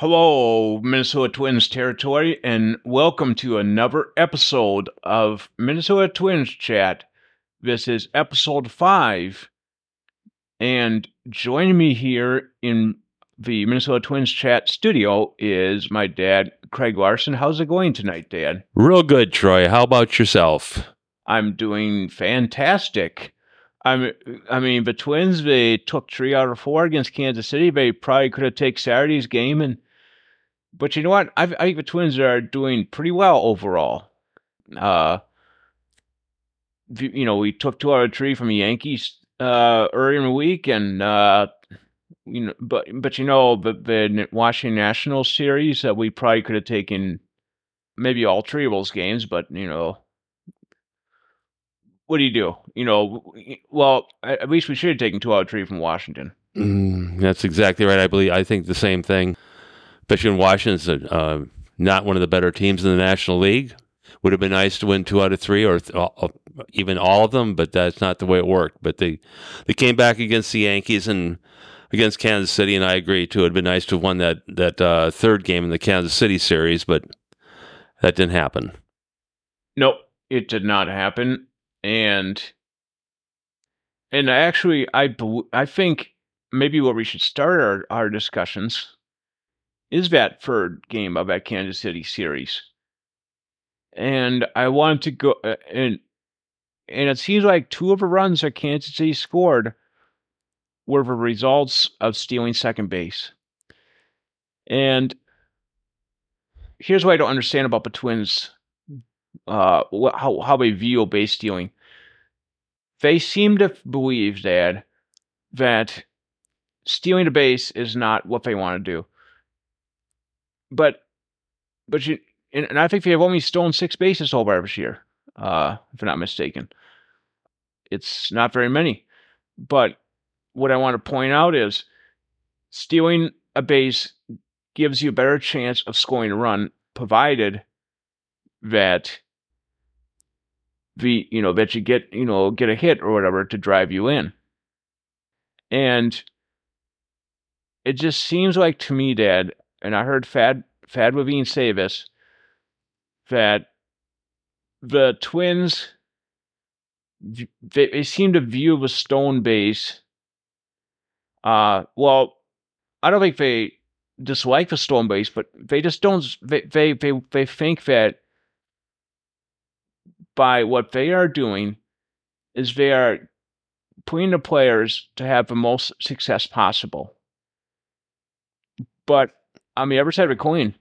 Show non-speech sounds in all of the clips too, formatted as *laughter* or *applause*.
Hello, Minnesota Twins territory, and welcome to another episode of Minnesota Twins Chat. This is episode five, and joining me here in the Minnesota Twins Chat studio is my dad, Craig Larson. How's it going tonight, Dad? Real good, Troy. How about yourself? I'm doing fantastic. I'm, I mean, the Twins, they took three out of four against Kansas City. They probably could have taken Saturday's game and but you know what? I, I think the Twins are doing pretty well overall. Uh, you know, we took two out of three from the Yankees uh, earlier in the week, and uh, you know, but but you know, the, the Washington Nationals series that uh, we probably could have taken maybe all three of those games, but you know, what do you do? You know, well, at least we should have taken two out of three from Washington. Mm, that's exactly right. I believe. I think the same thing when Washington's uh, not one of the better teams in the National League. Would have been nice to win two out of three or th- uh, even all of them, but that's not the way it worked. But they they came back against the Yankees and against Kansas City, and I agree too. It'd been nice to have won that that uh, third game in the Kansas City series, but that didn't happen. Nope, it did not happen, and and actually, I I think maybe where we should start our, our discussions is that third game of that Kansas City series. And I wanted to go uh, and and it seems like two of the runs that Kansas City scored were the results of stealing second base. And here's what I don't understand about the Twins, uh, how how they view base stealing. They seem to believe, Dad, that stealing a base is not what they want to do but but you and, and I think they have only stolen six bases all far this year, uh, if I'm not mistaken. It's not very many. But what I want to point out is stealing a base gives you a better chance of scoring a run, provided that the you know that you get you know get a hit or whatever to drive you in. And it just seems like to me, Dad, and I heard Thad Thad Levine say this that the Twins they, they seem to view the stone base. Uh, well, I don't think they dislike the stone base, but they just don't. They they they, they think that by what they are doing is they are putting the players to have the most success possible. But on the other side of the coin,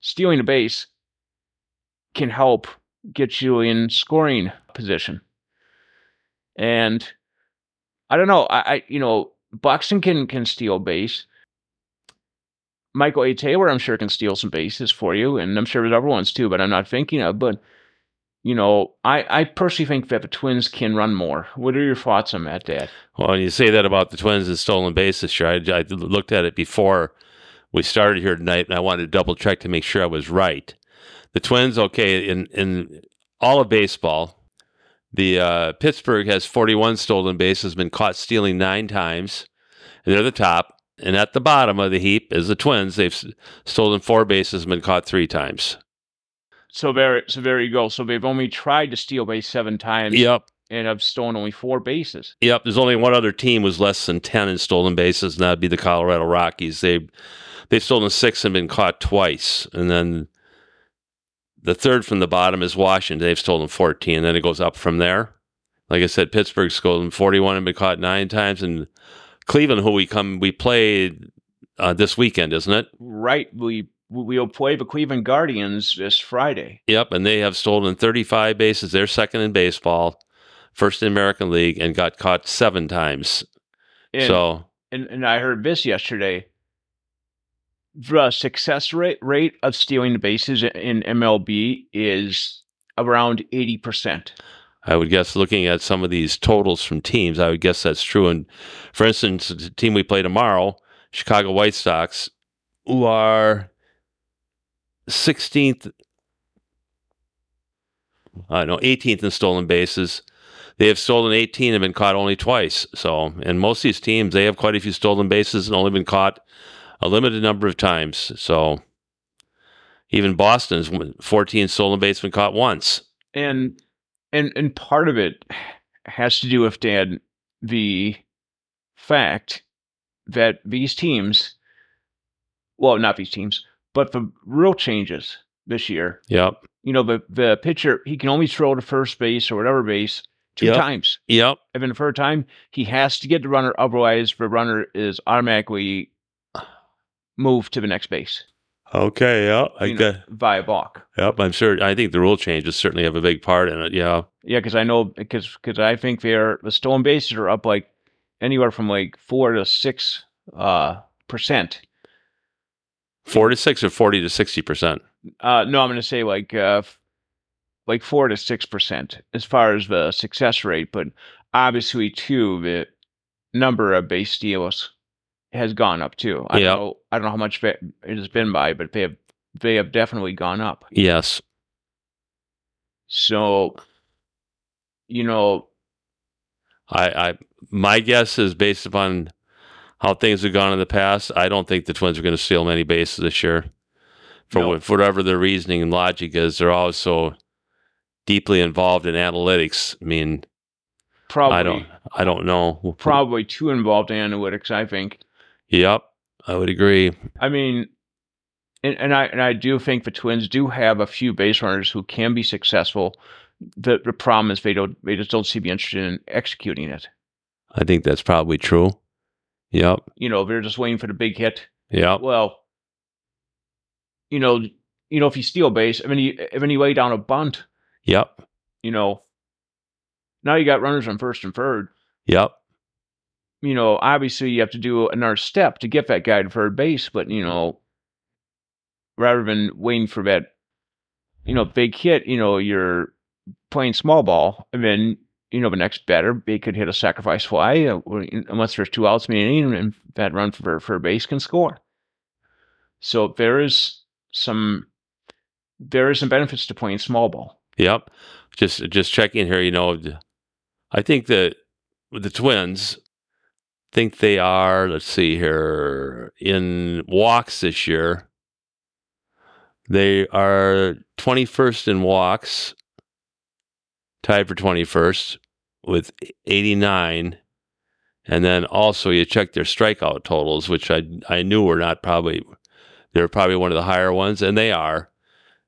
stealing a base can help get you in scoring position. And I don't know, I, I you know, Buxton can can steal base. Michael A. Taylor, I'm sure, can steal some bases for you, and I'm sure there's other ones too, but I'm not thinking of. But you know, I, I personally think that the Twins can run more. What are your thoughts on that, Dad? Well, you say that about the Twins and stolen bases, sure. I, I looked at it before we started here tonight, and I wanted to double check to make sure I was right. The Twins, okay, in in all of baseball, the uh, Pittsburgh has 41 stolen bases, been caught stealing nine times, and they're the top. And at the bottom of the heap is the Twins. They've stolen four bases, and been caught three times. So there, so there you go. So they've only tried to steal base seven times. Yep. And have stolen only four bases. Yep. There's only one other team was less than ten in stolen bases, and that'd be the Colorado Rockies. They they've stolen six and been caught twice. And then the third from the bottom is Washington. They've stolen 14. And then it goes up from there. Like I said, Pittsburgh's stolen 41 and been caught nine times. And Cleveland, who we come, we played uh, this weekend, isn't it? Right. We we'll play the Cleveland Guardians this Friday. Yep, and they have stolen 35 bases. They're second in baseball, first in American League, and got caught seven times. And, so, and and I heard this yesterday the success rate rate of stealing the bases in MLB is around 80%. I would guess looking at some of these totals from teams, I would guess that's true. And for instance, the team we play tomorrow, Chicago White Sox, who are 16th, I know, 18th in stolen bases. They have stolen 18 and been caught only twice. So, and most of these teams, they have quite a few stolen bases and only been caught a limited number of times. So even Boston's 14 stolen base been caught once. And and and part of it has to do with Dan the fact that these teams well, not these teams, but the real changes this year. Yep. You know, the the pitcher he can only throw to first base or whatever base two Yep. times. Yep. And then the third time he has to get the runner, otherwise the runner is automatically moved to the next base. Okay. Yeah. I know, got. via balk. Yep. I'm sure. I think the rule changes certainly have a big part in it. Yeah. Yeah, because I know because because I think they're the stolen bases are up like anywhere from like four to six uh percent. Four to six or 40 to 60%. Uh no, I'm gonna say like uh like four to six percent as far as the success rate, but obviously too the number of base steals has gone up too. I Yep. don't know I don't know how much it has been by, but they have they have definitely gone up. Yes. So you know, I, I my guess is based upon how things have gone in the past. I don't think the Twins are going to steal many bases this year. For, No. for whatever their reasoning and logic is, they're also deeply involved in analytics. I mean, probably I don't, I don't know. probably too involved in analytics, I think. Yep, I would agree. I mean, and, and I and I do think the Twins do have a few base runners who can be successful. The the problem is they don't they just don't seem to be interested in executing it. I think that's probably true. Yep, You know, they're just waiting for the big hit. yep, Well, you know, you know, if you steal base, I mean, you, when you lay down a bunt, yep, you know, now you got runners on first and third. yep. You know, obviously you have to do another step to get that guy to third base, but you know, rather than waiting for that, you know, big hit, you know, you're playing small ball, and then you know the next batter they could hit a sacrifice fly uh, unless there's two outs meaning and that run for for a base can score. So there is some there is some benefits to playing small ball. Yep. Just just checking here, you know, I think that with the Twins think they are, let's see here, in walks this year. They are 21st in walks, tied for 21st with 89. And then also you check their strikeout totals, which I I knew were not probably they're probably one of the higher ones, and they are.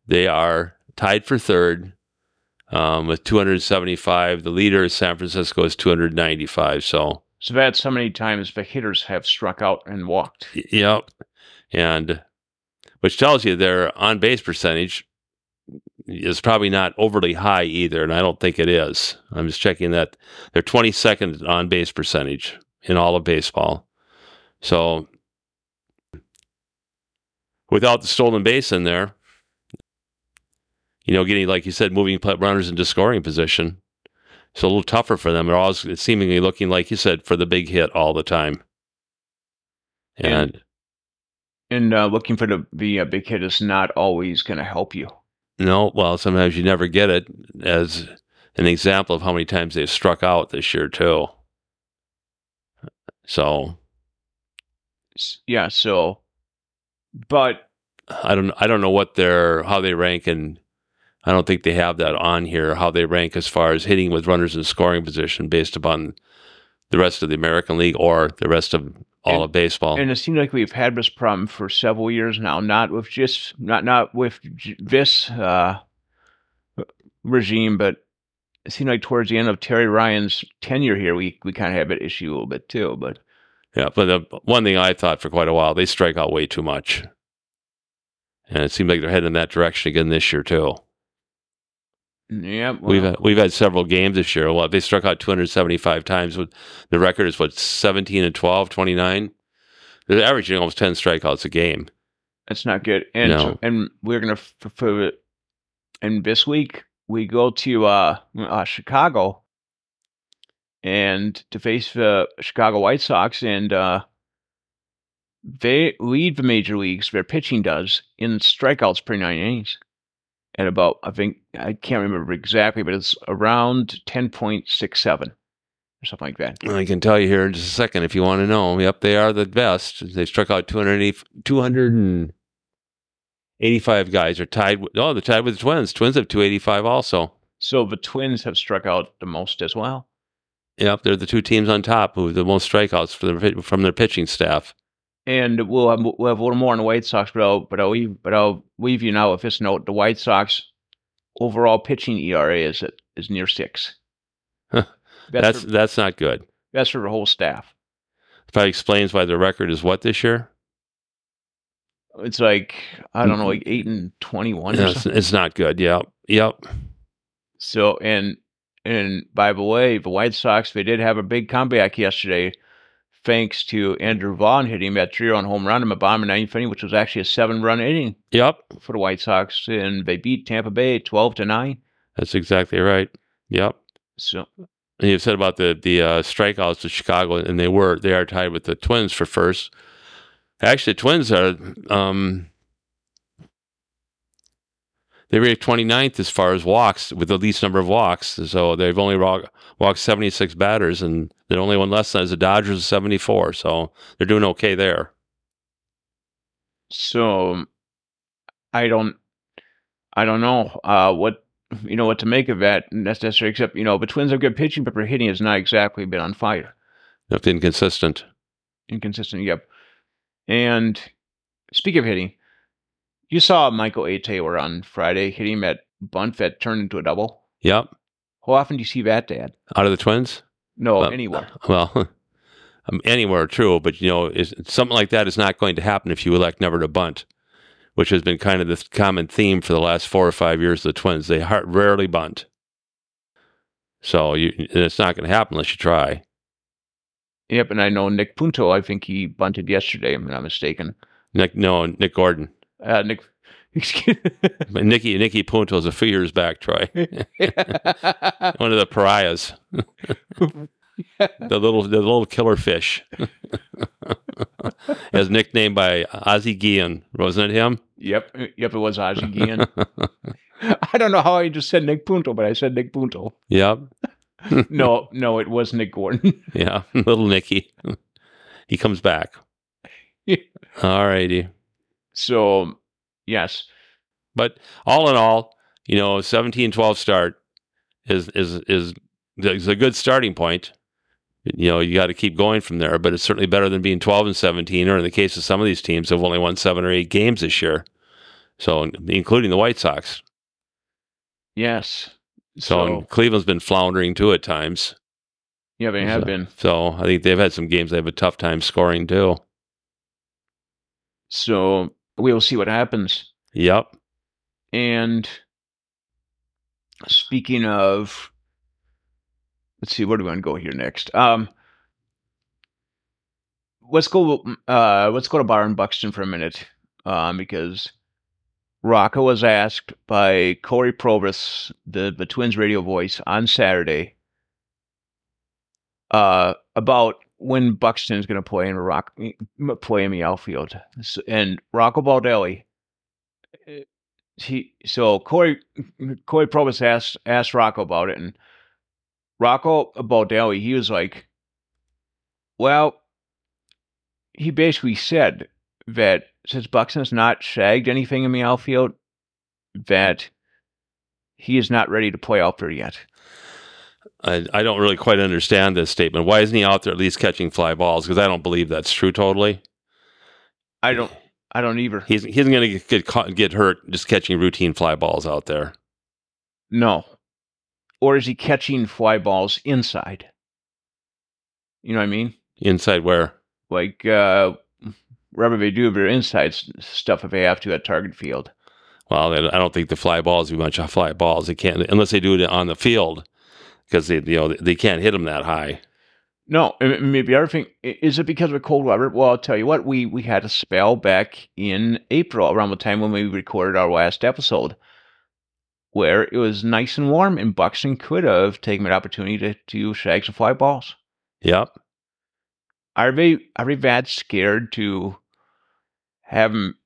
They are tied for third um, with 275. The leader San Francisco is 295. So, So that's how many times the hitters have struck out and walked. yep. And which tells you their on base percentage is probably not overly high either. And I don't think it is. I'm just checking that they're 22nd on base percentage in all of baseball. So, without the stolen base in there, you know, getting, like you said, moving runners into scoring position. It's a little tougher for them. They're always seemingly looking, like you said, for the big hit all the time. And, And uh, looking for the the uh, big hit is not always going to help you. no, well, sometimes you never get it as an example of how many times they've struck out this year, too. So Yeah. So, but I don't I don't know what their how they rank and I don't think they have that on here how they rank as far as hitting with runners in scoring position based upon the rest of the American League or the rest of all And- of baseball. and it seems like we've had this problem for several years now. Not with just not not with j- this uh, regime, but it seemed like towards the end of Terry Ryan's tenure here, we we kind of have that issue a little bit too. But yeah, but the one thing I thought for quite a while they strike out way too much, and it seems like they're heading in that direction again this year too. Yeah, we've had, we've had several games this year. Well, they struck out 275 times. With the record is what 17 and 12, 29. They're averaging almost 10 strikeouts a game. that's not good. And No. so- and we're gonna f- for and this week we go to uh, uh Chicago and to face the Chicago White Sox and uh they lead the major leagues their pitching does in strikeouts per nine innings at about I think I can't remember exactly but it's around 10.67 or something like that. I can tell you here in just a second if you want to know. Yep, they are the best. They struck out 280, 285 guys are tied. With, oh, they're tied with the Twins. Twins have 285 also. So the Twins have struck out the most as well. Yep, they're the two teams on top who have the most strikeouts for their, from their pitching staff. And we'll have, we'll have a little more on the White Sox, but I'll but I'll leave, but I'll leave you now with this note: the White Sox overall pitching ERA is at, is near six. Huh. That's for, that's not good. that's for the whole staff. Probably explains why their record is what this year. It's like I don't know, mm-hmm. like eight and twenty one or Yeah, it's, it's not good. Yep, yep. So and and by the way, the White Sox they did have a big comeback yesterday, thanks to Andrew Vaughn hitting that three run home run in the bottom of ninth inning, which was actually a seven run inning Yep, for the White Sox, and they beat Tampa Bay twelve to nine. that's exactly right. Yep. So And you've said about the the uh, strikeouts to Chicago, and they were they are tied with the Twins for first. Actually, the Twins are um, they ranked 29th as far as walks with the least number of walks. So they've only walk, walked 76 batters, and the only one less than is the Dodgers 74. So they're doing okay there. so I don't I don't know uh, what you know what to make of that necessarily. Except you know the Twins have good pitching, but their hitting has not exactly been on fire. They're inconsistent. inconsistent. Yep. And speak of hitting, you saw Michael A. Taylor on Friday hitting that bunt that turned into a double. Yep. How often do you see that, Dad? Out of the Twins, No, anywhere. *laughs* well, *laughs* um, anywhere true, but you know, is something like that is not going to happen if you elect never to bunt, which has been kind of the common theme for the last four or five years of the Twins. They rarely bunt, so you, and it's not going to happen unless you try. Yep, and I know Nick Punto. I think he bunted yesterday. If I'm not mistaken. Nick, no, Nick Gordon, Uh, Nick. *laughs* Excuse. but Nicky Nicky Punto is a few years back. Troy, *laughs* one of the piranhas, the little the little killer fish, *laughs* as nicknamed by Ozzie Guillen, wasn't it him? yep, yep. It was Ozzie Guillen. I don't know how I just said Nick Punto, but I said Nick Punto. Yep. No, no, it was Nick Gordon. Yeah, little Nicky. he comes back. Yeah. All righty. So, yes, But all in all, you know, 17-12 start is is is is a good starting point. You know, you got to keep going from there, but it's certainly better than being 12 and 17 or in the case of some of these teams have only won 7 or 8 games this year. So, including the White Sox. yes. So, and Cleveland's been floundering too at times. yeah, they have So- been. So, I think they've had some games they have a tough time scoring too. So we will see what happens. Yep. And speaking of, let's see, where do we want to go here next? Um, let's go. Uh, let's go to Byron Buxton for a minute, um, because Rocco was asked by Cory Provus, the the Twins radio voice, on Saturday, uh, about when Buxton's going to play in rock play in the outfield, and Rocco Baldelli. uh, He so Corey Cory Provus asked asked Rocco about it, and Rocco Baldelli he was like, "Well, he basically said that since Buxton's not shagged anything in the outfield, that he is not ready to play out there yet." I, I don't really quite understand this statement. Why isn't he out there at least catching fly balls? Because I don't believe that's true totally. I don't. I don't either. He's he isn't going to get caught, get hurt just catching routine fly balls out there. No. Or is he catching fly balls inside? You know what I mean? Inside where? Like uh wherever they do their inside stuff if they have to at target field. Well, I don't think the fly balls do much of fly balls. They can't unless they do it on the field because they you know they can't hit them that high. No, maybe other thing is it because of cold weather? Well, I'll tell you what, we we had a spell back in April around the time when we recorded our last episode, where it was nice and warm, and Buxton could have taken that opportunity to to shag some fly balls. Yep. Are they are they that scared to have him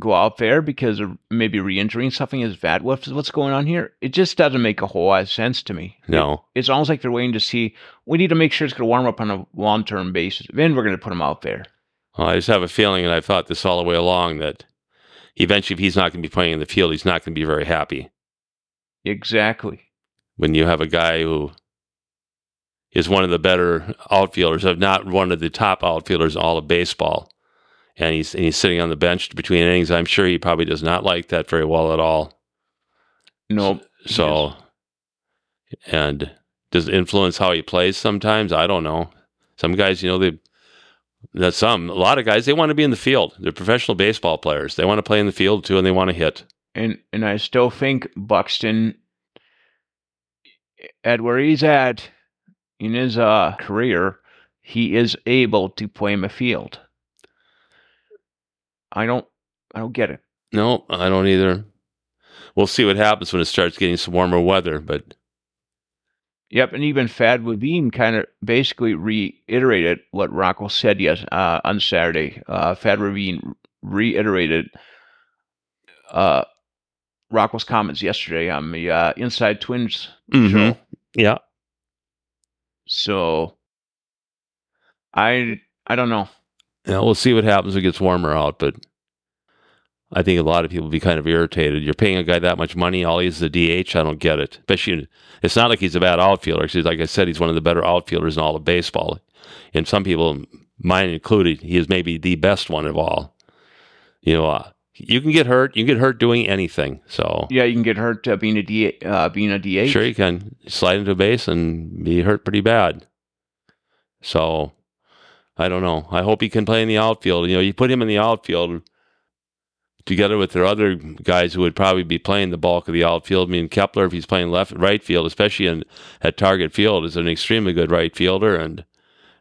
go out there because of maybe re-injuring something is that what's what's going on here? It just doesn't make a whole lot of sense to me. No. It's almost like they're waiting to see. We need to make sure it's going to warm up on a long-term basis. Then we're going to put him out there. Well, I just have a feeling, and I've thought this all the way along, that eventually, if he's not going to be playing in the field, he's not going to be very happy. Exactly. When you have a guy who is one of the better outfielders, if not one of the top outfielders in all of baseball, and he's and he's sitting on the bench between innings, I'm sure he probably does not like that very well at all. No. So, and does it influence how he plays sometimes? I don't know. Some guys, you know, they that some a lot of guys they want to be in the field. They're professional baseball players. They want to play in the field too, and they want to hit. and and I still think Buxton, at where he's at in his uh, career, he is able to play in the field. I don't, I don't get it. No, I don't either. We'll see what happens when it starts getting some warmer weather, but Yep, and even Thad Levine kind of basically reiterated what Rocco said yes uh, on Saturday. Uh, Thad Levine reiterated uh, Rocco's comments yesterday on the uh, Inside Twins Mhm. show. yeah, So I I don't know. Yeah, we'll see what happens when it gets warmer out. But I think a lot of people will be kind of irritated. You're paying a guy that much money, all he's a DH. I don't get it. Especially, it's not like he's a bad outfielder. he's like I said, he's one of the better outfielders in all of baseball. And some people, mine included, he is maybe the best one of all. You know, uh, you can get hurt. You can get hurt doing anything. So Yeah, you can get hurt uh, being a D uh, being a DH. Sure, you can slide into a base and be hurt pretty bad. So, I don't know. I hope he can play in the outfield. You know, you put him in the outfield together with their other guys who would probably be playing the bulk of the outfield. I mean, Kepler, if he's playing left, right field, especially in at Target Field, is an extremely good right fielder, and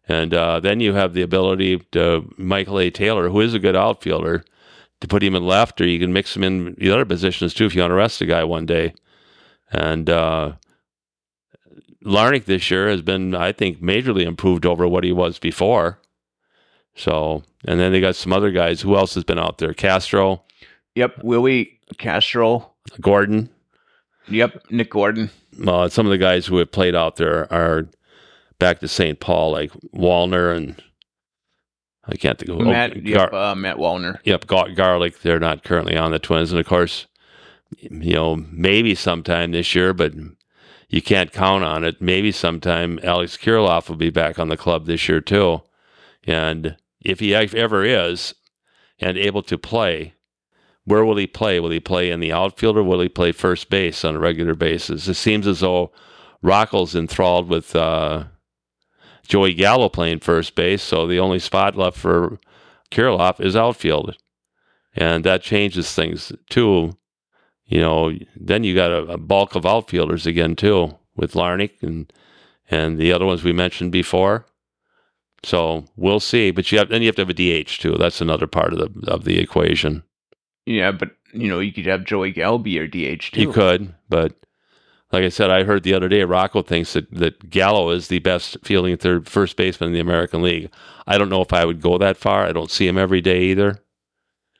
and uh, then you have the ability to Michael A. Taylor, who is a good outfielder, to put him in left, or you can mix him in the other positions too if you want to rest a guy one day. And uh, Larnach this year has been, I think, majorly improved over what he was before. So, and then they got some other guys. Who else has been out there? Castro, Yep, Willi Castro. Gordon. Yep, Nick Gordon. Uh, some of the guys who have played out there are back to St. Paul, like Wallner and I can't think of Matt. oh, yep, Gar- uh, Matt Wallner. Yep, Gar- Garlick. They're not currently on the Twins, and of course, you know, maybe sometime this year, but you can't count on it. Maybe sometime Alex Kirilloff will be back on the club this year too, and if he ever is and able to play, where will he play? Will he play in the outfield or will he play first base on a regular basis? It seems as though Rocco's enthralled with uh, Joey Gallo playing first base, so the only spot left for Kirilloff is outfield and that changes things too. You know, then you got a, a bulk of outfielders again too with Larnach and and the other ones we mentioned before. So we'll see, but you have then you have to have a DH too. That's another part of the of the equation. Yeah, but you know you could have Joey Galby or DH too. You could, but like I said, I heard the other day Rocco thinks that, that Gallo is the best fielding third first baseman in the American League. I don't know if I would go that far. I don't see him every day either.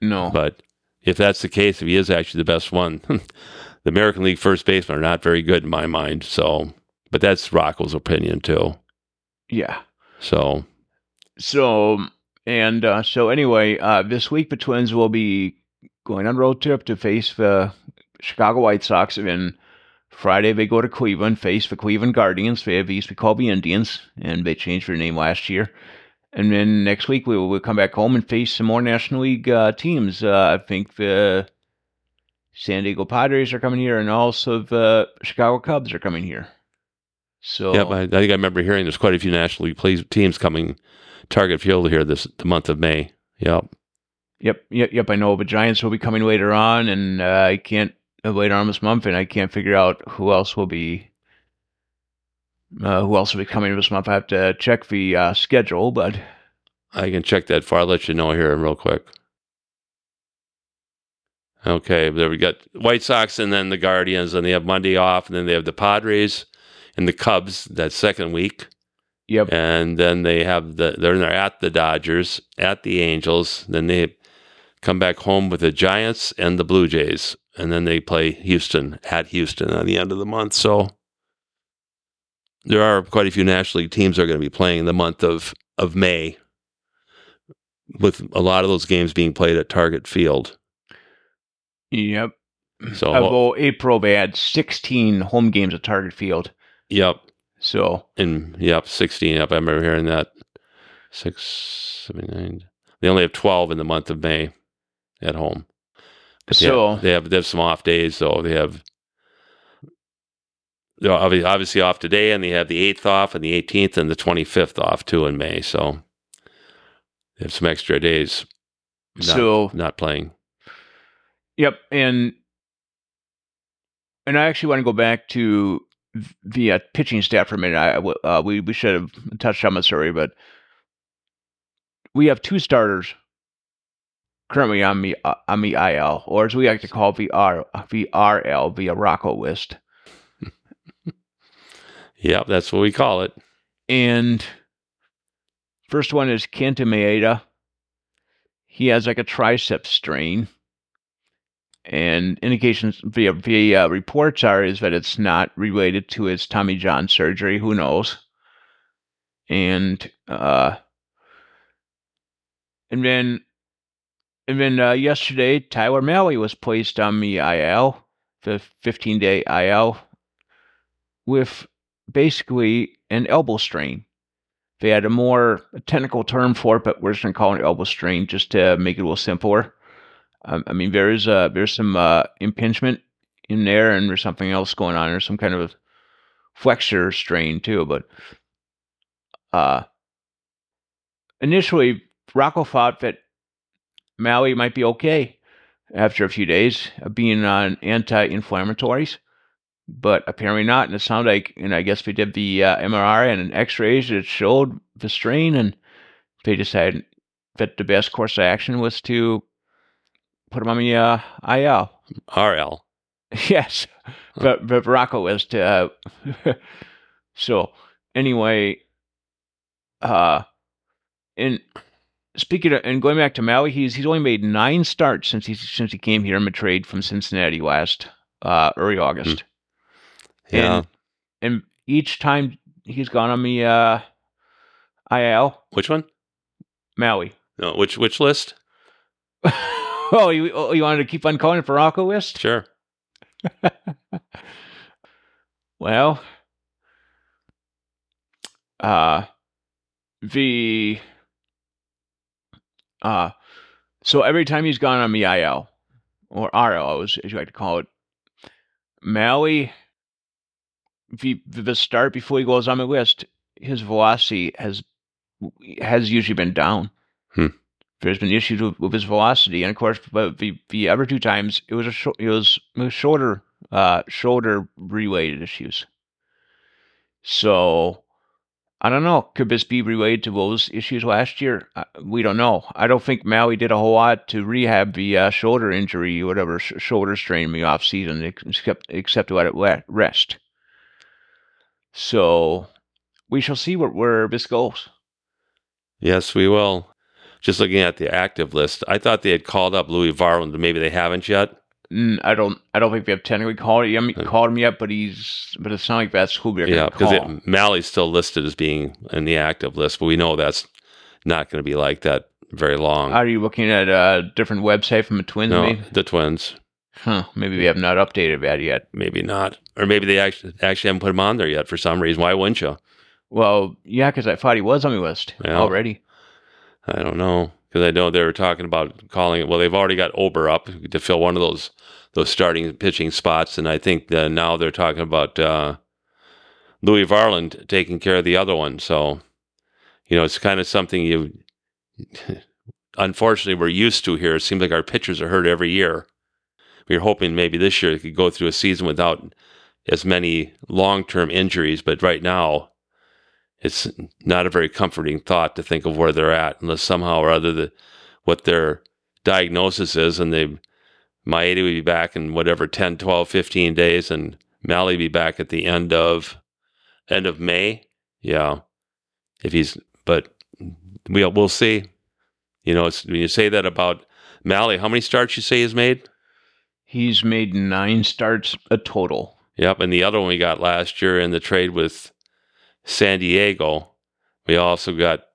No, But if that's the case, if he is actually the best one, *laughs* the American League first basemen are not very good in my mind. So, but that's Rocco's opinion too. yeah. So, So and uh, so anyway, uh, this week the Twins will be going on road trip to face the Chicago White Sox, and then Friday they go to Cleveland, face the Cleveland Guardians. They have used to call the Indians, and they changed their name last year. And then next week we will we'll come back home and face some more National League uh, teams. Uh, I think the San Diego Padres are coming here, and also the Chicago Cubs are coming here. So yep, I, I think I remember hearing there's quite a few National League plays, teams coming Target Field here this the month of May. Yep. Yep, yep, yep. I know the Giants will be coming later on, and uh, I can't uh, later on this month, and I can't figure out who else will be. Uh, who else will be coming this month? I have to check the uh, schedule, but I can check that for. I'll let you know here real quick. Okay, there we got White Sox and then the Guardians, and they have Monday off, and then they have the Padres and the Cubs that second week, yep, and then they have the they're they're at the Dodgers, at the Angels, then they come back home with the Giants and the Blue Jays, and then they play Houston at Houston at the end of the month. So there are quite a few National League teams that are going to be playing in the month of of May, with a lot of those games being played at Target Field. Yep. So Although April they had 16 home games at Target Field. yep, So and yep, sixteen. Yep, I remember hearing that. Six, seven, nine. They only have twelve in the month of May at home. But they so have, they have they have some off days though. They have obviously off today, and they have the eighth off, and the eighteenth, and the twenty fifth off too in May. So they have some extra days. Not, so not playing. Yep, and and I actually want to go back to the uh, pitching staff for a minute. I uh, we we should have touched on this already, but we have two starters currently on the uh, on the IL, or as we like to call VR VRL via Rocco list, Yep, that's what we call it. and first one is Kenta Maeda. He has like a tricep strain. And indications via via reports are is that it's not related to his Tommy John surgery. Who knows? And uh, and then and then uh, yesterday, Tyler Mahle was placed on the IL, the 15 day IL, with basically an elbow strain. They had a more technical term for it, but we're just going to call it elbow strain just to make it a little simpler. Um, I mean, there is there's some uh, impingement in there, and there's something else going on. There's some kind of flexor strain too. But uh, initially, Rocco thought that Mahle might be okay after a few days of being on anti-inflammatories, but apparently not. And it sounded like, and I guess we did the uh, MRI and an X-rays that showed the strain, and they decided that the best course of action was to put him on the uh, IL. RL. *laughs* yes, but but Rocco was to. Uh, *laughs* so anyway, uh, and speaking of, and going back to Mahle, he's he's only made nine starts since he since he came here in a trade from Cincinnati last uh, early August. Yeah. And, and each time he's gone on the uh, IL, which one? Mahle. No, which which list? *laughs* oh, you oh, you wanted to keep on calling it for Rocco list? Sure. *laughs* Well, uh, the uh, so every time he's gone on the IL or RL, as you like to call it, Mahle, the the start before he goes on the list, his velocity has has usually been down. Hmm. There's been issues with, with his velocity, and of course, but the the other two times it was a short, it was shoulder uh shoulder related issues. So I don't know. Could this be related to those issues last year? Uh, we don't know. I don't think Mahle did a whole lot to rehab the uh, shoulder injury, whatever sh- shoulder strain in the off season, except except to let it rest. So we shall see where, where this goes. Yes, we will. Just looking at the active list, I thought they had called up Louis Varland, but maybe they haven't yet. Mm, I don't. I don't think they have technically called him called him yet, but he's. But it's not like that's who they're Yeah, going to because Mahle's still listed as being in the active list, but we know that's not going to be like that very long. Are you looking at a different website from the Twins? no, Maybe. the Twins, Huh. Maybe we have not updated that yet. maybe not, or maybe they actually actually haven't put him on there yet for some reason. Why wouldn't you? Well, yeah, because I thought he was on the list Yeah. already. I don't know because I know they were talking about calling it. Well, they've already got Ober up to fill one of those those starting pitching spots, and I think that now they're talking about uh, Louis Varland taking care of the other one. So, you know, it's kind of something you. *laughs* Unfortunately, we're used to here. It seems like our pitchers are hurt every year. We were hoping maybe this year they could go through a season without as many long term injuries, but right now, it's not a very comforting thought to think of where they're at unless somehow or other the what their diagnosis is and they Maeda would be back in whatever 10 12 15 days and Mahle be back at the end of end of May? Yeah. If he's but we'll we'll see. You know when you say that about Mahle, how many starts you say he's made? He's made nine starts a total. Yep, and the other one we got last year in the trade with San Diego, we also got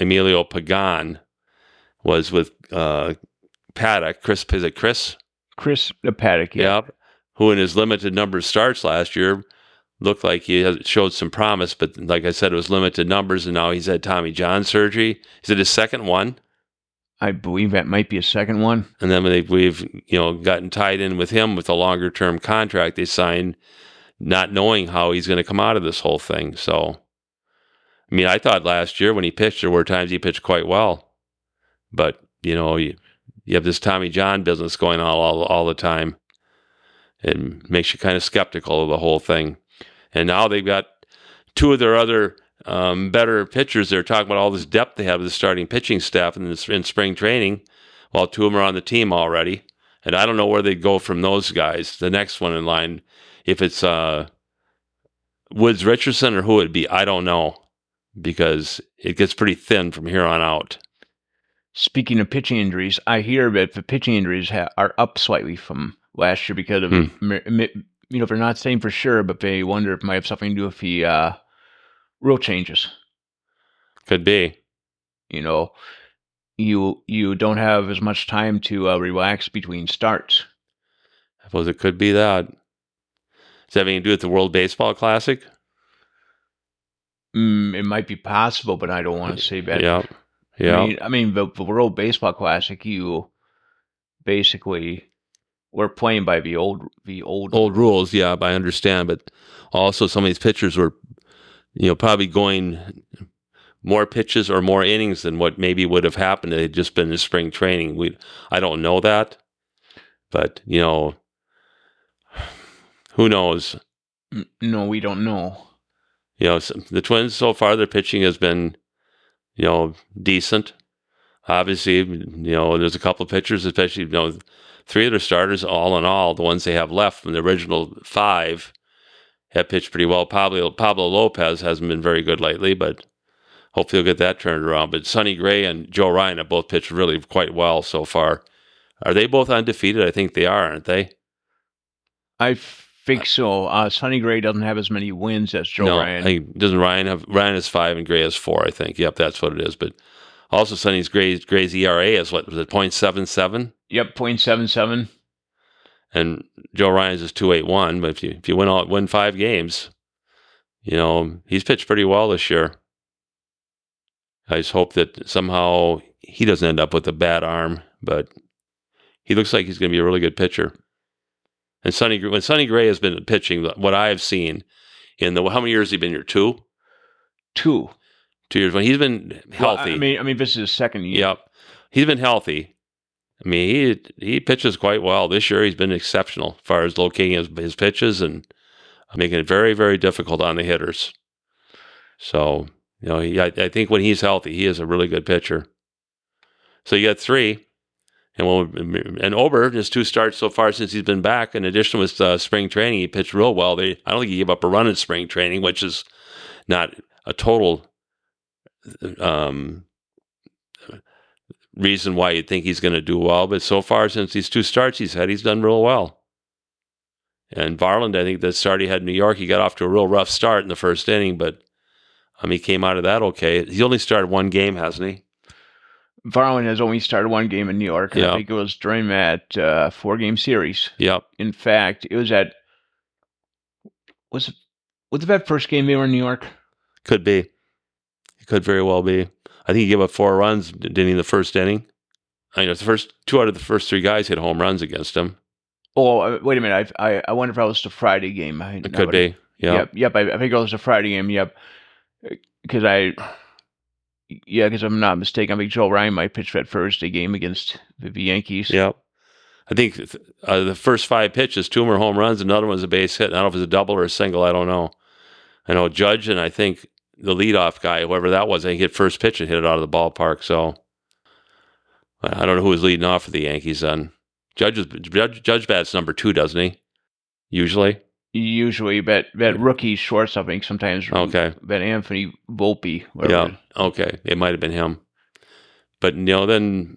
Emilio Pagan was with uh, Paddack. Chris, is it Chris? Chris Paddack, yeah. Yep. Who in his limited number of starts last year looked like he has, showed some promise, but like I said, it was limited numbers, and now he's had Tommy John surgery. Is it his second one? I believe that might be a second one. And then they, we've you know gotten tied in with him with a longer term contract they signed, not knowing how he's going to come out of this whole thing. So, I mean, I thought last year when he pitched, there were times he pitched quite well, but you know you, you have this Tommy John business going on all all the time. It makes you kind of skeptical of the whole thing. And now they've got two of their other um, better pitchers. They're talking about all this depth they have with the starting pitching staff in, this, in spring training, while two of them are on the team already. And I don't know where they'd go from those guys. The next one in line, if it's uh, Woods Richardson or who it'd be, I don't know because it gets pretty thin from here on out. Speaking of pitching injuries, I hear that the pitching injuries ha- are up slightly from last year because of hmm. you know they're not saying for sure, but they wonder if it might have something to do with the uh, rule changes. Could be. You know, you you don't have as much time to uh, relax between starts. I suppose it could be that. Does that have anything to do with the World Baseball Classic? Mm, it might be possible, but I don't want to say that. Yeah, yeah. I mean, I mean the, the World Baseball Classic, you basically we're playing by the old the old old rules. Yeah, I understand, but also some of these pitchers were you know, probably going more pitches or more innings than what maybe would have happened if they'd just been in spring training. We, I don't know that, but you know, who knows? No, we don't know. You know, the Twins so far, their pitching has been, you know, decent. Obviously, you know, there's a couple of pitchers, especially you know, three of their starters, all in all, the ones they have left from the original five have pitched pretty well. Pablo, Pablo Lopez hasn't been very good lately, but hopefully he'll get that turned around. But Sonny Gray and Joe Ryan have both pitched really quite well so far. Are they both undefeated? I think they are, aren't they? I think so. Uh, Sonny Gray doesn't have as many wins as Joe no, Ryan. I, doesn't Ryan have Ryan has five and Gray has four? I think. Yep, that's what it is. But also, Sonny's Gray's Gray's ERA is what was it? 0.77? Yep, 0.77 and Joe Ryan's is two eight one. But if you if you win all win five games, you know he's pitched pretty well this year. I just hope that somehow he doesn't end up with a bad arm, but he looks like he's going to be a really good pitcher. And Sonny when Sonny Gray has been pitching, what I have seen in the how many years has he been here? Two, two, two years. When he's been healthy, well, I mean, I mean, this is his second year. Yep, he's been healthy. I mean, he he pitches quite well this year. He's been exceptional as far as locating his, his pitches and making it very very difficult on the hitters. So you know, he, I, I think when he's healthy, he is a really good pitcher. So you got three, and and Ober just two starts so far since he's been back. In addition with uh, spring training, he pitched real well. They I don't think he gave up a run in spring training, which is not a total um, reason why you'd think he's going to do well. But so far, since these two starts he's had, he's done real well. And Varland, I think the start he had in New York, he got off to a real rough start in the first inning, but um, he came out of that okay. He only started one game, hasn't he? Varland has only started one game in New York. Yep. I think it was during that uh, four game series. Yep. In fact, it was at was was it that first game they were in New York? Could be. It could very well be. I think he gave up four runs, didn't he, in the first inning? I know the first two out of the first three guys hit home runs against him. Oh, uh, wait a minute. I I, I wonder if that was the Friday game. I, it could be. Yep. Yep. Yep. I, I think it was the Friday game. Yep. Because I, yeah, because I'm not mistaken. I think Joe Ryan might pitch that Thursday game against the Yankees. Yep. I think uh, the first five pitches, two were home runs, another one was a base hit. I don't know if it was a double or a single. I don't know. I know Judge and I think the leadoff guy, whoever that was, he hit first pitch and hit it out of the ballpark. So I don't know who was leading off for the Yankees then. Judge, Judge, Judge bats number two, doesn't he? Usually. Usually, but that rookie shortstop, I think sometimes. Okay. But Anthony Volpe. Yeah. Okay. It might have been him. But you know, then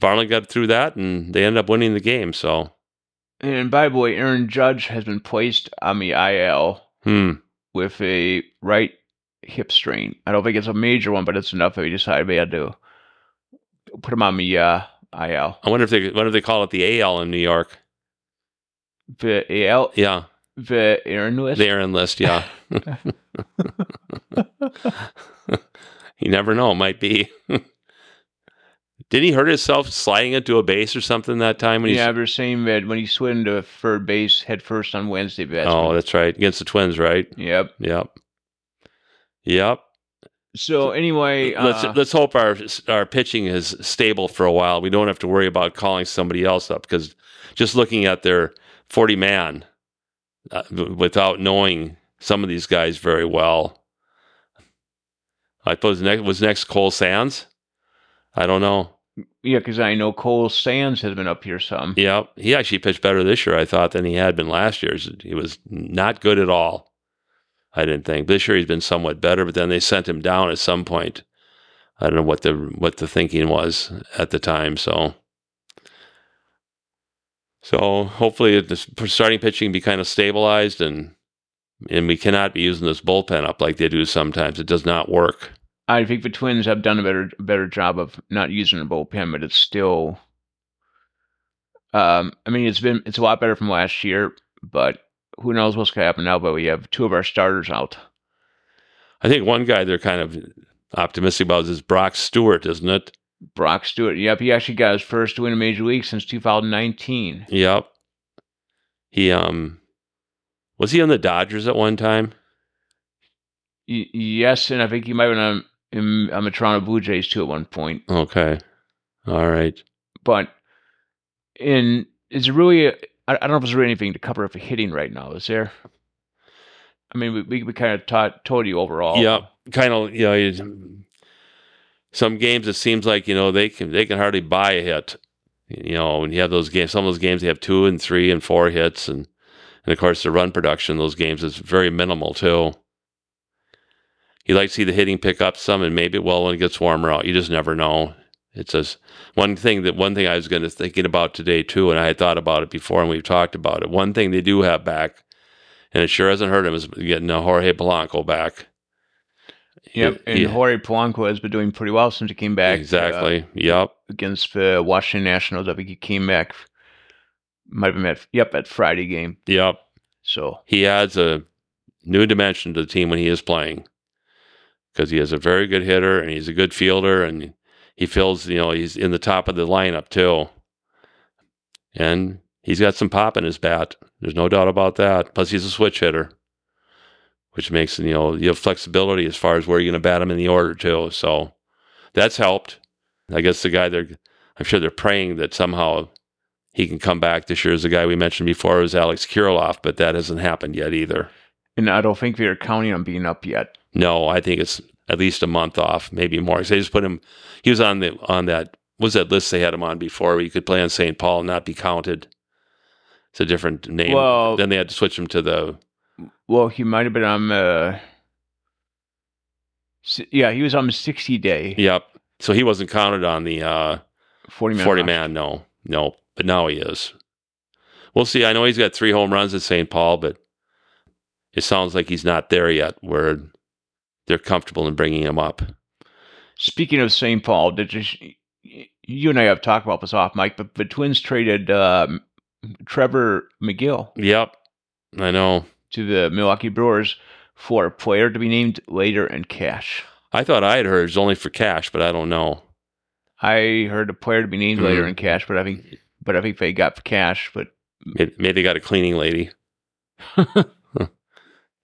Varland got through that, and they ended up winning the game. So, And by the way, Aaron Judge has been placed on the IL hmm. with a right hip strain. I don't think it's a major one, but it's enough that we decided we had to put him on the uh, IL. I wonder if they wonder if they call it the AL in New York. The AL, Yeah, the Aaron list. the Aaron list. Yeah, *laughs* *laughs* you never know. It might be. *laughs* Did he hurt himself sliding into a base or something that time when he? yeah, they're saying that when he slid into third base head first on Wednesday. That's oh, that's right. Against the Twins, right? yep. Yep. Yep. So anyway, let's uh, let's hope our our pitching is stable for a while. We don't have to worry about calling somebody else up because just looking at their forty man uh, without knowing some of these guys very well. I suppose next was next Cole Sands. I don't know. yeah, because I know Cole Sands has been up here some. Yeah, he actually pitched better this year, I thought, than he had been last year. He was not good at all. I didn't think this year he's been somewhat better, but then they sent him down at some point. I don't know what the what the thinking was at the time. So, so hopefully the starting pitching be kind of stabilized and and we cannot be using this bullpen up like they do sometimes. It does not work. I think the Twins have done a better better job of not using the bullpen, but it's still. Um, I mean, it's been it's a lot better from last year, but who knows what's going to happen now? But we have two of our starters out. I think one guy they're kind of optimistic about is Brock Stewart, isn't it? Brock Stewart. Yep, he actually got his first win in Major League since 2019. Yep. He um was he on the Dodgers at one time? Y- yes, and I think he might have been on, in, on the Toronto Blue Jays too at one point. Okay. All right. But in is it really? I don't know if there's really anything to cover for hitting right now. Is there? I mean, we we, we kind of taught told you overall. Yeah, Kind of, you know, some games it seems like, you know, they can they can hardly buy a hit. You know, when you have those games, some of those games they have two and three and four hits and and of course the run production those games is very minimal too. You like to see the hitting pick up some and maybe well when it gets warmer out. You just never know. It's just one thing that one thing I was going to thinking about today too, and I had thought about it before, and we've talked about it. One thing they do have back, and it sure hasn't hurt him, is getting a Jorge Polanco back. Yep. And Yeah. Jorge Polanco has been doing pretty well since he came back. uh, exactly. yep. against the Washington Nationals. I think he came back. Might have been at yep at Friday game. Yep. So He adds a new dimension to the team when he is playing because he is a very good hitter and he's a good fielder and he feels you know he's in the top of the lineup too. And he's got some pop in his bat. There's no doubt about that. Plus, he's a switch hitter, which makes you know you have flexibility as far as where you're going to bat him in the order too. So that's helped. I guess the guy they're, I'm sure they're praying that somehow he can come back this year. As the guy we mentioned before was Alex Kirilloff, but that hasn't happened yet either. and I don't think they're counting on being up yet. No, I think it's at least a month off, maybe more. they just put him. He was on the on that was that list they had him on before where you could play on St. Paul and not be counted. It's a different name. Well- then they had to switch him to the Well, he might have been on. Uh, yeah, he was on the sixty day yep. So he wasn't counted on the uh, forty man. forty man. No, no, but now he is. We'll see. I know he's got three home runs at St. Paul, but it sounds like he's not there yet. Where they're comfortable in bringing him up. Speaking of St. Paul, did you, you and I have talked about this off, Mike? But the Twins traded um, Trevor Megill Yep, I know. to the Milwaukee Brewers for a player to be named later in cash. I thought I had heard it was only for cash, but I don't know. I heard a player to be named later Mhm. in cash, but I think, but I think they got cash. But Maybe, maybe they got a cleaning lady. *laughs*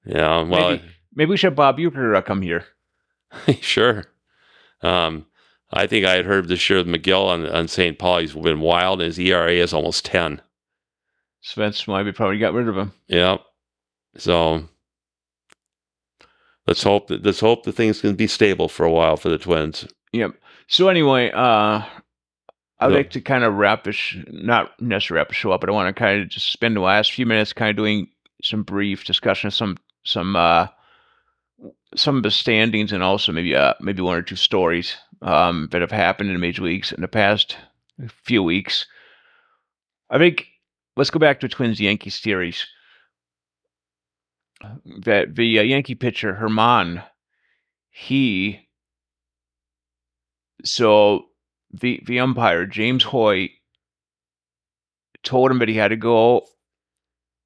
Yeah, well, maybe, maybe we should have Bob Uecker uh, come here. *laughs* sure. Um, I think I had heard this year with Megill on, on St. Paul. He's been wild, and his ERA is almost 10. So that's why we probably got rid of him. Yeah. So let's hope that let's hope that things can be stable for a while for the Twins. Yep. So anyway, uh, I would like to kind of wrap this, not necessarily wrap the show up, but I want to kind of just spend the last few minutes kind of doing some brief discussion of some some uh, some of the standings and also maybe uh, maybe one or two stories um, that have happened in the major leagues in the past few weeks. I think let's go back to the Twins Yankees series. That the uh, Yankee pitcher Germán, he so the the umpire James Hoye told him that he had to go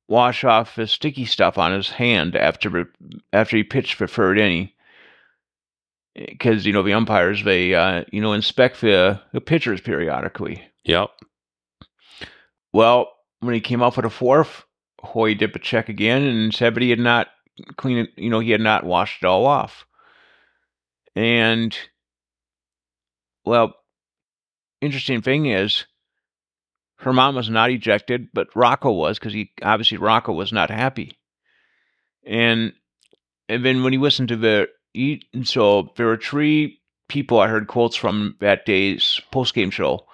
wash off the sticky stuff on his hand after after he pitched for third inning because you know the umpires they uh, you know inspect the, the pitchers periodically. Yep. Well, when he came up with a fourth, Hoye did a check again and said that he had not cleaned it. You know, he had not washed it all off. And well, interesting thing is, Germán was not ejected, but Rocco was because he obviously Rocco was not happy. And and then when he listened to the so there were three people I heard quotes from that day's post game show: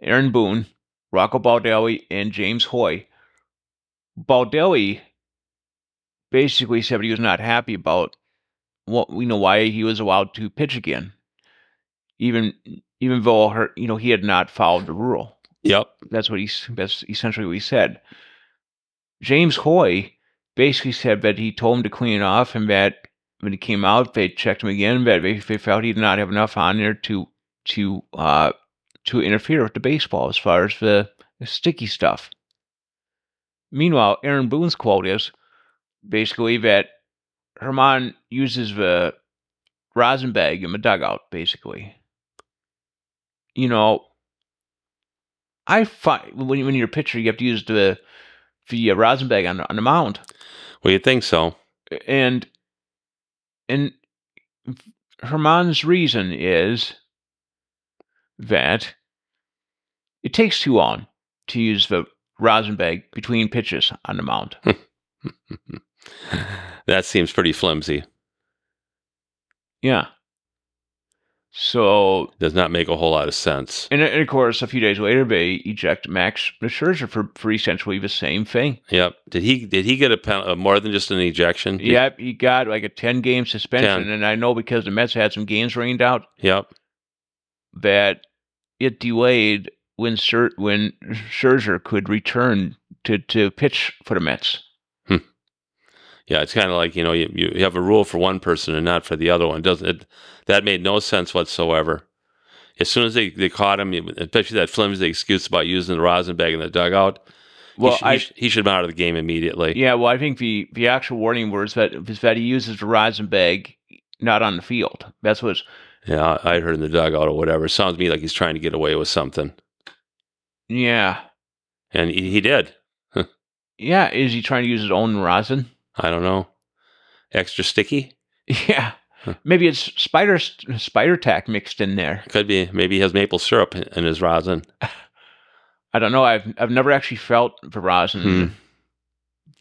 Aaron Boone, Rocco Baldelli, and James Hoye. Baldelli basically said he was not happy about what we know why he was allowed to pitch again, even even though her, you know he had not followed the rule. Yep, that's what he that's essentially what he said. James Hoye basically said that he told him to clean it off and that when he came out, they checked him again, but they, they felt he did not have enough on there to to uh, to interfere with the baseball as far as the, the sticky stuff. Meanwhile, Aaron Boone's quote is basically that Germán uses the rosin bag in the dugout, basically. You know, I find when, when you're a pitcher, you have to use the the uh, rosin bag on, on the mound. Well, you think so. And and Germán's reason is that it takes too long to use the rosin bag between pitches on the mound. *laughs* that seems pretty flimsy. Yeah. So does not make a whole lot of sense. And, and, of course, a few days later, they eject Max Scherzer for, for essentially the same thing. Yep. Did he did he get a pen, uh, more than just an ejection? Did yep. He got like a ten game suspension, 10. and I know because the Mets had some games rained out. Yep. That it delayed when Scher- when Scherzer could return to to pitch for the Mets. Hmm. Yeah, it's kind of like you know you, you have a rule for one person and not for the other one. Doesn't it? That made no sense whatsoever. As soon as they, they caught him, especially that flimsy excuse about using the rosin bag in the dugout, well, he, sh- I, he, sh- he, should have been out of the game immediately. Yeah, well, I think the, the actual warning words that is that he uses the rosin bag not on the field. That's what's. Yeah, I heard in the dugout or whatever. It sounds to me like he's trying to get away with something. Yeah. And he, he did. *laughs* yeah, is he trying to use his own rosin? I don't know. Extra sticky? *laughs* Yeah. Maybe it's spider spider tack mixed in there. Could be. Maybe he has maple syrup in his rosin. *sighs* I don't know. I've I've never actually felt the rosin, hmm.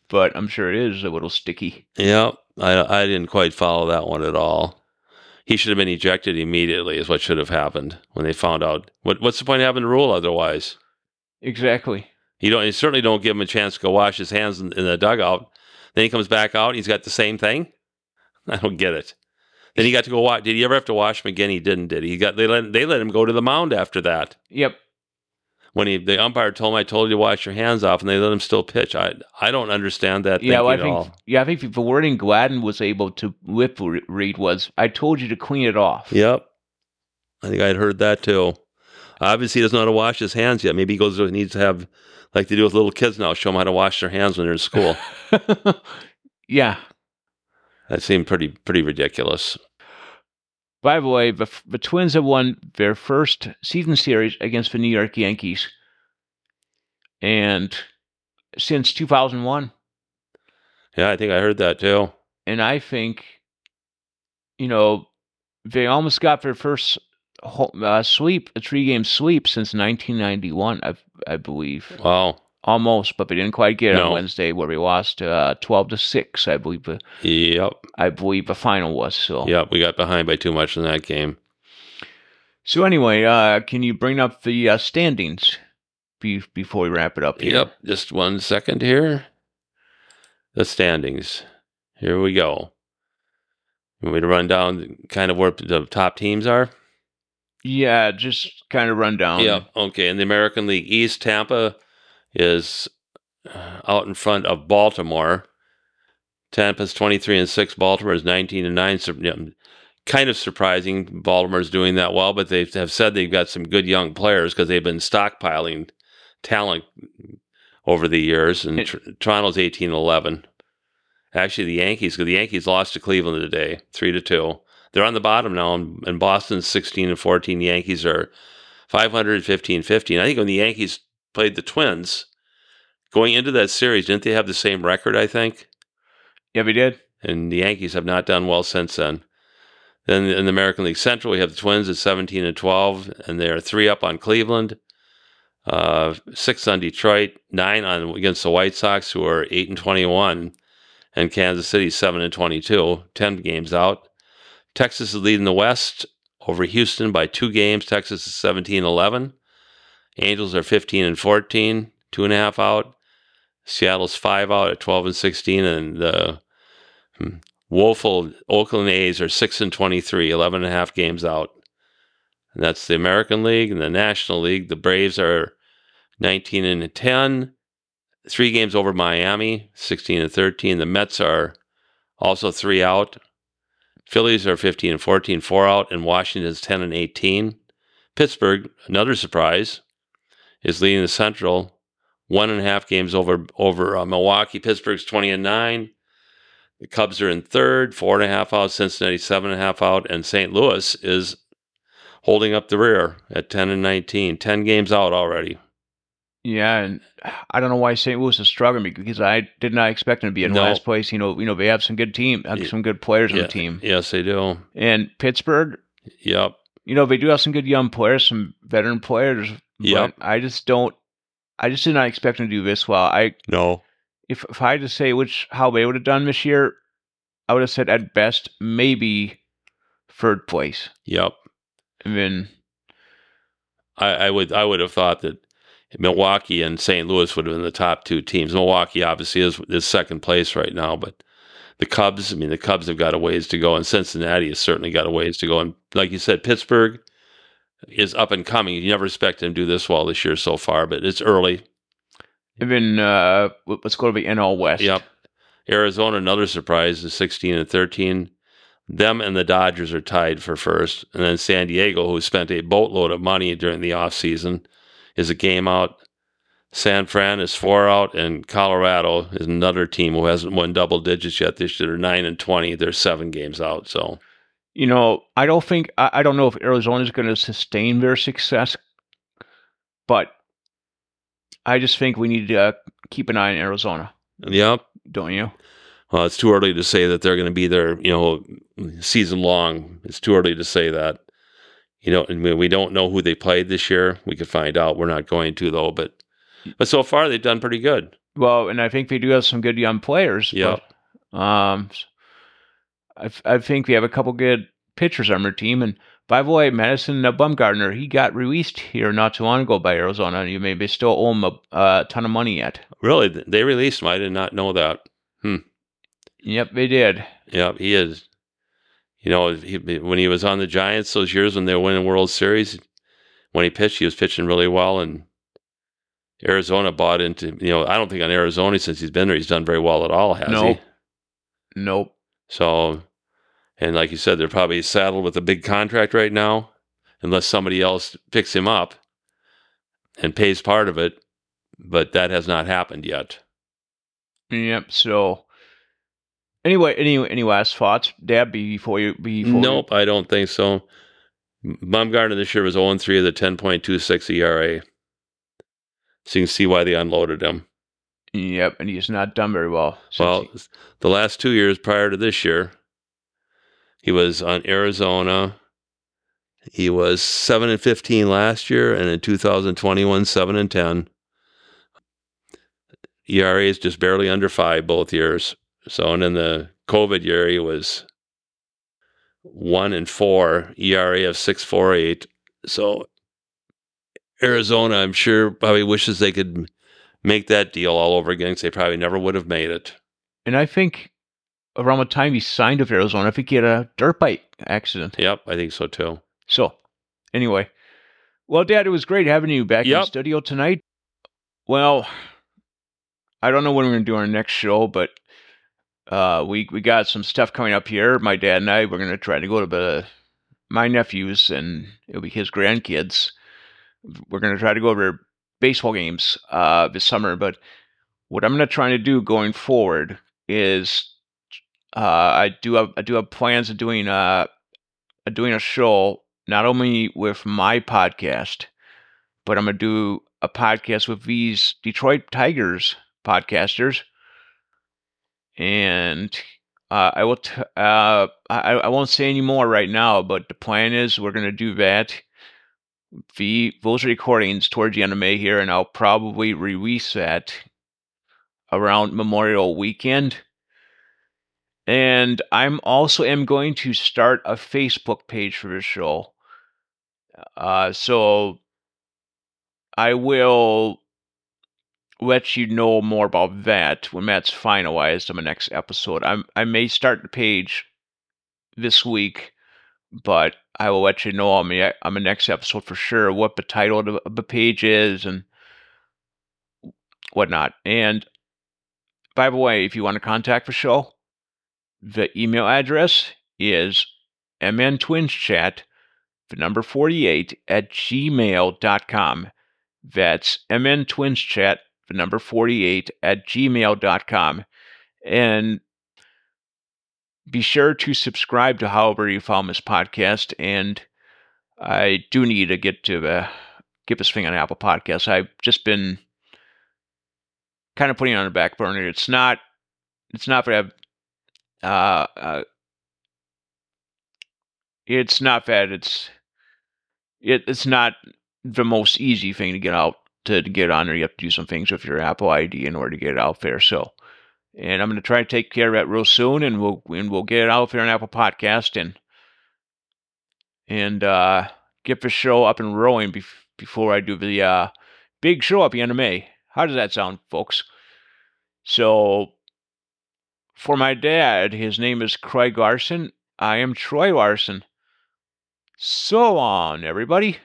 but I'm sure it is a little sticky. Yeah, I I didn't quite follow that one at all. He should have been ejected immediately. Is what should have happened when they found out. What what's the point of having the rule otherwise? Exactly. You don't. You certainly don't give him a chance to go wash his hands in, in the dugout. Then he comes back out. he's got the same thing. *laughs* I don't get it. Then he got to go watch. Did he ever have to wash him again? He didn't. Did he? he got they let they let him go to the mound after that. Yep. When he the umpire told him, "I told you to wash your hands off," and they let him still pitch. I I don't understand that. Yeah, well, I think all. yeah, I think the wording Gladden was able to whip read was, "I told you to clean it off." Yep. I think I'd heard that too. Obviously, he doesn't know how to wash his hands yet. Maybe he goes he needs to have like they do with little kids now, show them how to wash their hands when they're in school. *laughs* yeah, that seemed pretty pretty ridiculous. By the way, the, the Twins have won their first season series against the New York Yankees, and since 2001. Yeah, I think I heard that too. And I think, you know, they almost got their first uh, sweep, a three game sweep since 1991, I, I believe. Wow almost, but we didn't quite get it no. on Wednesday where we lost uh, twelve to six. I believe. Yep. I believe the final was so. Yep, we got behind by too much in that game. So anyway, uh, can you bring up the uh, standings be- before we wrap it up here? Yep, just one second here. The standings. Here we go. You want me to run down kind of where the top teams are? Yeah, just kind of run down. Yeah. Okay. In the American League East, Tampa is uh, out in front of Baltimore. Tampa's 23 and 6. Baltimore is 19 and 9. So, you know, kind of surprising Baltimore's doing that well, but they have said they've got some good young players because they've been stockpiling talent over the years. And tr- Toronto's 18 and 11. Actually, the Yankees, the Yankees lost to Cleveland today, 3 to 2. They're on the bottom now, and, and Boston's 16 and 14. The Yankees are 515 15. I think when the Yankees played the Twins, going into that series, didn't they have the same record, I think? Yeah, we did. and the Yankees have not done well since then. Then in the American League Central, we have the Twins at 17 and 12, and they're three up on Cleveland, uh, six on Detroit, nine on against the White Sox, who are eight and 21, and Kansas City seven and 22, 10 games out. Texas is leading the West over Houston by two games. Texas is 17 11. Angels are 15 and 14, two and a half out. Seattle's five out at 12 and 16, and the Hmm. woeful Oakland A's are 6 and 23, 11 and a half games out. And that's the American League and the National League. The Braves are 19 and 10, three games over Miami, 16 and 13. The Mets are also three out. Phillies are 15 and 14, four out, and Washington's 10 and 18. Pittsburgh, another surprise, is leading the Central, one and a half games over over uh, Milwaukee. Pittsburgh's 20 and 9. The Cubs are in third, four and a half out. Cincinnati seven and a half out, and St. Louis is holding up the rear at ten and 19. 10 games out already. Yeah, and I don't know why St. Louis is struggling because I did not expect them to be in No. last place. You know, you know they have some good team, some good players on Yeah. the team, Yes, they do. and Pittsburgh. Yep. You know, they do have some good young players, some veteran players. Yep. But I just don't. I just did not expect him to do this well. I No. if if I had to say which how they would have done this year, I would have said at best maybe third place. Yep. And then I, I would I would have thought that Milwaukee and St. Louis would have been the top two teams. Milwaukee obviously is is second place right now, but the Cubs, I mean, the Cubs have got a ways to go, and Cincinnati has certainly got a ways to go. And like you said, Pittsburgh is up and coming. You never expect him to do this well this year so far, but it's early. Even uh, let's go to the NL West. Yep. Arizona, another surprise, is 16 and 13. Them and the Dodgers are tied for first. And then San Diego, who spent a boatload of money during the offseason, is a game out. San Fran is four out, and Colorado is another team who hasn't won double digits yet this year. They're nine and 20. They're seven games out. So, You know, I don't think I, I don't know if Arizona is going to sustain their success, but I just think we need to uh, keep an eye on Arizona, yep. don't you? Well, it's too early to say that they're going to be there, you know, season long. It's too early to say that. You know, and we- we don't know who they played this year. We could find out. We're not going to though, but but so far they've done pretty good. Well, and I think they do have some good young players. Yeah. Um, I, I think we have a couple good pitchers on our team. And by the way, Madison uh, Bumgarner, he got released here not too long ago by Arizona. You may they still owe him a uh, ton of money yet. Really, they released him. I did not know that. Hmm. Yep, they did. Yep, he is. You know, he, when he was on the Giants those years when they were winning World Series, when he pitched, he was pitching really well, and Arizona bought into. You know, I don't think on Arizona since he's been there, he's done very well at all, has No. he? Nope. So, and like you said, they're probably saddled with a big contract right now, unless somebody else picks him up and pays part of it. But that has not happened yet. Yep. So anyway, any any last thoughts, Dad? Before you before Nope, I don't think so. Bumgarner this year was 0 3 of the 10.26 ERA. So you can see why they unloaded him. Yep, and he's not done very well. Well, he- the last two years prior to this year, he was on Arizona. He was 7 and 15 last year, and in 2021, 7 and 10. ERA is just barely under five both years. So, and in the COVID year, he was one and four, ERA of 648. So, Arizona, I'm sure, probably wishes they could make that deal all over again because they probably never would have made it. and I think around the time he signed with Arizona, I think he had a dirt bike accident. Yep, I think so too. So Anyway, well, Dad, it was great having you back in the studio tonight. Well, I don't know when we're going to do our next show, but uh, we we got some stuff coming up here. My dad and I we're going to try to go to the my nephews and it'll be his grandkids. We're going to try to go their baseball games uh, this summer. But what I'm going to try to do going forward is uh, I do have I do have plans of doing uh doing a show not only with my podcast, but I'm gonna do a podcast with these Detroit Tigers podcasters, and uh, I will. T- uh, I, I won't say any more right now, but the plan is we're gonna do that. The those recordings towards the end of May here, and I'll probably release that around Memorial Weekend. And I'm also am going to start a Facebook page for the show. Uh, so I will let you know more about that when that's finalized on the next episode. I'm I may start the page this week, but I will let you know on the on the next episode for sure what the title of the, page is and whatnot. And by the way, if you want to contact the show, the email address is mntwinschat, the number 48, at gmail.com. That's mntwinschat, the number 48, at gmail.com. And be sure to subscribe to however you found this podcast. And I do need to get to get this thing on Apple Podcasts. I've just been kind of putting it on the back burner. It's not it's not that uh, uh, it's not that it's it, it's not the most easy thing to get out to, to get on there. You have to do some things with your Apple ID in order to get it out there. So, and I'm going to try to take care of that real soon, and we'll and we'll get it out here on Apple Podcast and and uh, get the show up and rolling bef- before I do the uh, big show at the end of May. How does that sound, folks? So for my dad, his name is Craig Larson. I am Troy Larson. So on, everybody.